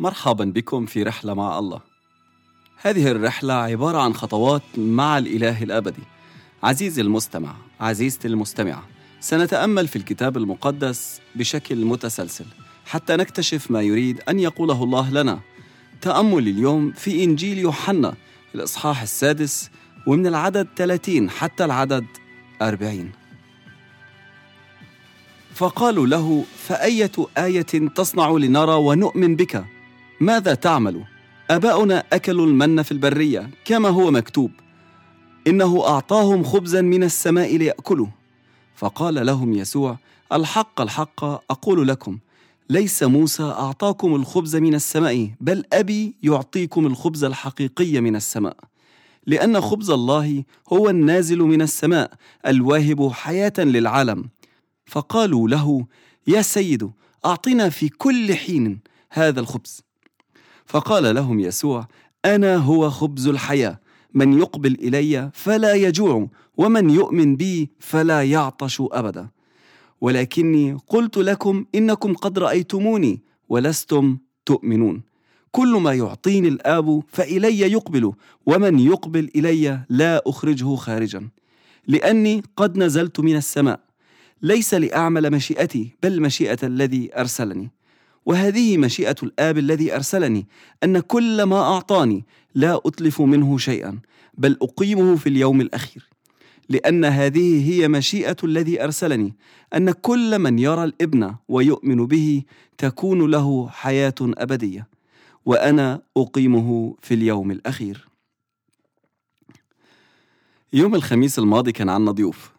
مرحبا بكم في رحلة مع الله. هذه الرحلة عبارة عن خطوات مع الإله الأبدي. عزيزي المستمع، عزيزتي المستمعة، سنتأمل في الكتاب المقدس بشكل متسلسل حتى نكتشف ما يريد أن يقوله الله لنا. تأمل اليوم في إنجيل يوحنا الإصحاح السادس ومن العدد 30 حتى العدد 40. فقالوا له فأية آية تصنع لنرى ونؤمن بك؟ ماذا تعمل؟ آباؤنا أكلوا المن في البرية كما هو مكتوب. إنه أعطاهم خبزا من السماء ليأكلوا. فقال لهم يسوع الحق الحق أقول لكم ليس موسى أعطاكم الخبز من السماء بل أبي يعطيكم الخبز الحقيقي من السماء. لأن خبز الله هو النازل من السماء الواهب حياة للعالم. فقالوا له يا سيد أعطنا في كل حين هذا الخبز. فقال لهم يسوع أنا هو خبز الحياة. من يقبل إلي فلا يجوع ومن يؤمن بي فلا يعطش أبدا. ولكني قلت لكم إنكم قد رأيتموني ولستم تؤمنون. كل ما يعطيني الآب فإلي يقبل ومن يقبل إلي لا أخرجه خارجا. لأني قد نزلت من السماء. ليس لأعمل مشيئتي بل مشيئة الذي أرسلني. وهذه مشيئة الآب الذي أرسلني أن كل ما أعطاني لا أتلف منه شيئا بل أقيمه في اليوم الأخير. لأن هذه هي مشيئة الذي أرسلني أن كل من يرى الإبن ويؤمن به تكون له حياة أبدية وأنا أقيمه في اليوم الأخير. يوم الخميس الماضي كان عنا ضيوف.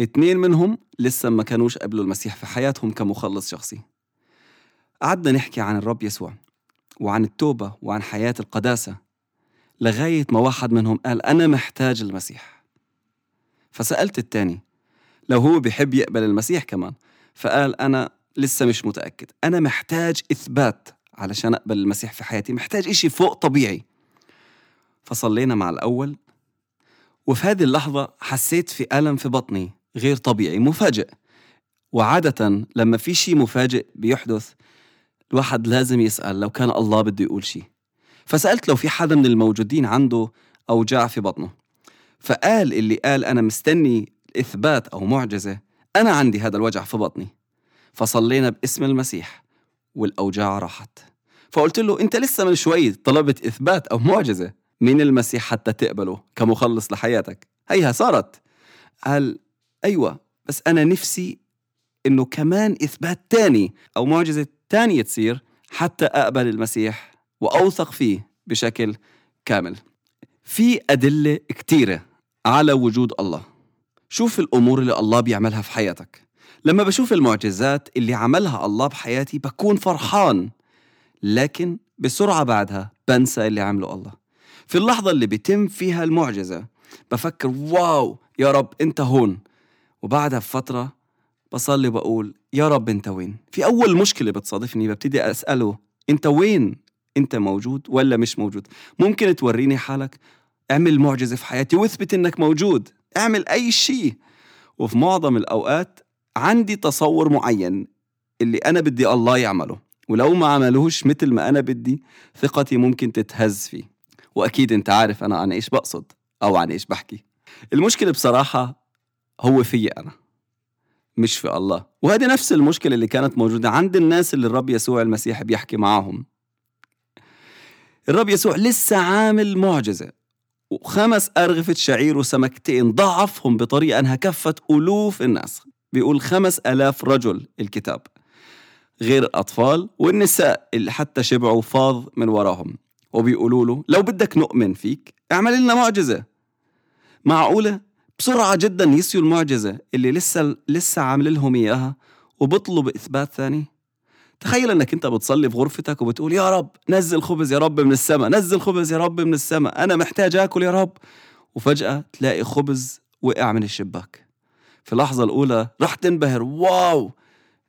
اتنين منهم لسه ما كانوش قبلوا المسيح في حياتهم كمخلص شخصي. قعدنا نحكي عن الرب يسوع وعن التوبة وعن حياة القداسة لغاية ما واحد منهم قال أنا محتاج المسيح. فسألت التاني لو هو بيحب يقبل المسيح كمان؟ فقال أنا لسه مش متأكد. أنا محتاج إثبات علشان أقبل المسيح في حياتي. محتاج إشي فوق طبيعي. فصلينا مع الأول وفي هذه اللحظة حسيت في ألم في بطني غير طبيعي مفاجئ. وعادة لما في شيء مفاجئ بيحدث الواحد لازم يسأل لو كان الله بده يقول شيء فسألت لو في حدا من الموجودين عنده أوجاع في بطنه. فقال اللي قال أنا مستني إثبات أو معجزة أنا عندي هذا الوجع في بطني. فصلينا باسم المسيح والأوجاع راحت. فقلت له أنت لسه من شوي طلبت إثبات أو معجزة؟ من المسيح حتى تقبله كمخلص لحياتك؟ هيها صارت. قال أيوة بس أنا نفسي إنه كمان إثبات تاني أو معجزة تانية تصير حتى أقبل المسيح وأوثق فيه بشكل كامل. في أدلة كتيرة على وجود الله. شوف الأمور اللي الله بيعملها في حياتك. لما بشوف المعجزات اللي عملها الله بحياتي بكون فرحان لكن بسرعة بعدها بنسى اللي عمله الله. في اللحظة اللي بيتم فيها المعجزة بفكر واو يا رب أنت هون. وبعدها بفترة بصلي بقول يا رب أنت وين؟ في أول مشكلة بتصادفني ببتدي أسأله أنت وين؟ أنت موجود ولا مش موجود؟ ممكن توريني حالك؟ اعمل معجزة في حياتي واثبت إنك موجود. اعمل أي شيء وفي معظم الأوقات عندي تصور معين اللي أنا بدي الله يعمله. ولو ما عملوش مثل ما أنا بدي ثقتي ممكن تتهز فيه. وأكيد أنت عارف أنا عن إيش بقصد أو عن إيش بحكي. المشكلة بصراحة هو فيي أنا. مش في الله. وهذه نفس المشكلة اللي كانت موجودة عند الناس اللي الرب يسوع المسيح بيحكي معاهم. الرب يسوع لسه عامل معجزة. وخمس أرغفة شعير وسمكتين ضعفهم بطريقة أنها كفت ألوف الناس. بيقول خمس ألاف رجل الكتاب. غير الأطفال والنساء اللي حتى شبعوا فاض من وراهم. وبيقولوا له لو بدك نؤمن فيك اعمل لنا معجزة. معقولة؟ بسرعة جدا يسيوا المعجزة اللي لسه لسه عامل لهم إياها وبطلب إثبات ثاني. تخيل إنك أنت بتصلي في غرفتك وبتقول يا رب نزل خبز يا رب من السماء نزل خبز يا رب من السماء أنا محتاج آكل يا رب. وفجأة تلاقي خبز وقع من الشباك. في اللحظة الأولى رح تنبهر واو!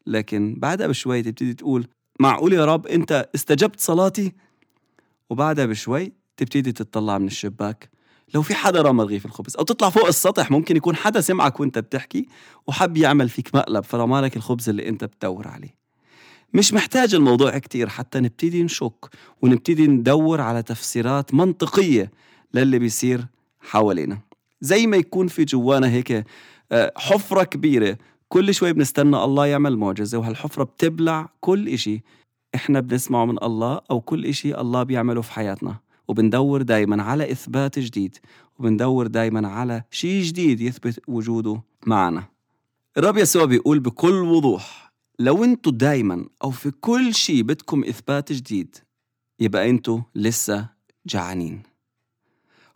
لكن بعدها بشوي تبتدي تقول معقول يا رب أنت استجبت صلاتي؟ وبعدها بشوي تبتدي تطلع من الشباك. لو في حدا رمى رغيف الخبز أو تطلع فوق السطح ممكن يكون حدا سمعك وأنت بتحكي وحب يعمل فيك مقلب فرمالك الخبز اللي أنت بتدور عليه. مش محتاج الموضوع كتير حتى نبتدي نشك ونبتدي ندور على تفسيرات منطقية للي بيصير حوالينا. زي ما يكون في جوانا هيك آه، حفرة كبيرة كل شوي بنستنى الله يعمل معجزة وهالحفرة بتبلع كل إشي. إحنا بنسمعه من الله أو كل إشي الله بيعمله في حياتنا. وبندور دايما على إثبات جديد وبندور دايما على شيء جديد يثبت وجوده معنا. الرب يسوع بيقول بكل وضوح لو أنتوا دايما أو في كل شيء بدكم إثبات جديد يبقى أنتوا لسه جعانين.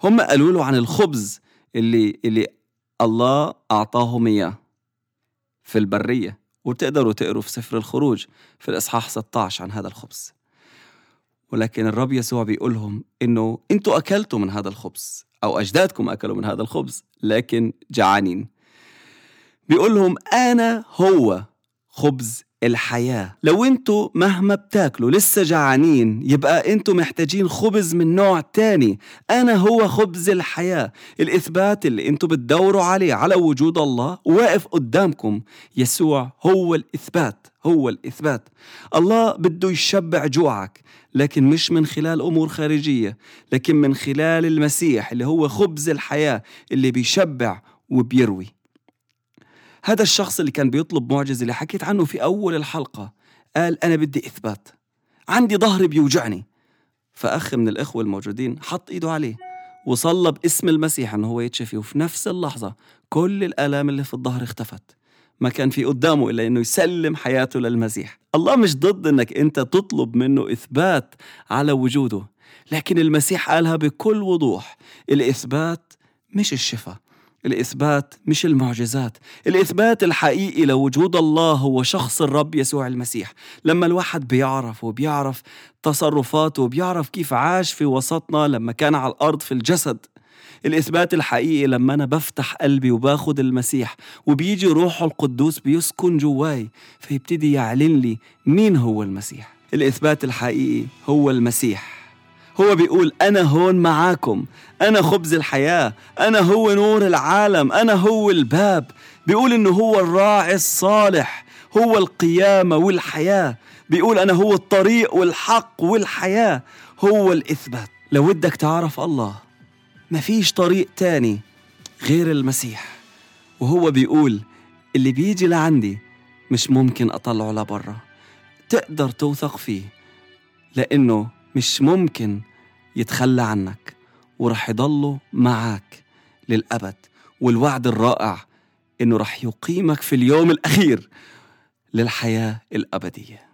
هم قالوا له عن الخبز اللي اللي الله أعطاهم إياه في البرية وتقدروا تقروا في سفر الخروج في الإصحاح 16 عن هذا الخبز. ولكن الرب يسوع بيقولهم إنه أنتوا أكلتوا من هذا الخبز أو أجدادكم أكلوا من هذا الخبز لكن جعانين. بيقول لهم أنا هو خبز الحياة. لو أنتوا مهما بتاكلوا لسه جعانين يبقى أنتوا محتاجين خبز من نوع تاني. أنا هو خبز الحياة. الإثبات اللي أنتوا بتدوروا عليه على وجود الله واقف قدامكم. يسوع هو الإثبات هو الإثبات. الله بده يشبع جوعك لكن مش من خلال أمور خارجية لكن من خلال المسيح اللي هو خبز الحياة اللي بيشبع وبيروي. هذا الشخص اللي كان بيطلب معجزة اللي حكيت عنه في أول الحلقة قال أنا بدي إثبات. عندي ظهري بيوجعني. فأخ من الإخوة الموجودين حط إيده عليه وصلى باسم المسيح أنه هو يتشفي. وفي نفس اللحظة كل الآلام اللي في الظهر اختفت. ما كان في قدامه إلا أنه يسلم حياته للمسيح. الله مش ضد أنك أنت تطلب منه إثبات على وجوده لكن المسيح قالها بكل وضوح الإثبات مش الشفاء. الإثبات مش المعجزات. الإثبات الحقيقي لوجود الله هو شخص الرب يسوع المسيح. لما الواحد بيعرف وبيعرف تصرفاته وبيعرف كيف عاش في وسطنا لما كان على الأرض في الجسد الإثبات الحقيقي لما أنا بفتح قلبي وباخد المسيح وبيجي روحه القدوس بيسكن جواي فيبتدي يعلن لي مين هو المسيح. الإثبات الحقيقي هو المسيح. هو بيقول أنا هون معاكم أنا خبز الحياة أنا هو نور العالم أنا هو الباب. بيقول إنه هو الراعي الصالح هو القيامة والحياة. بيقول أنا هو الطريق والحق والحياة هو الإثبات. لو بدك تعرف الله مفيش طريق تاني غير المسيح. وهو بيقول اللي بيجي لعندي مش ممكن أطلعه لبرا. تقدر توثق فيه لأنه مش ممكن يتخلى عنك ورح يضله معك للأبد. والوعد الرائع إنه رح يقيمك في اليوم الأخير للحياة الأبدية.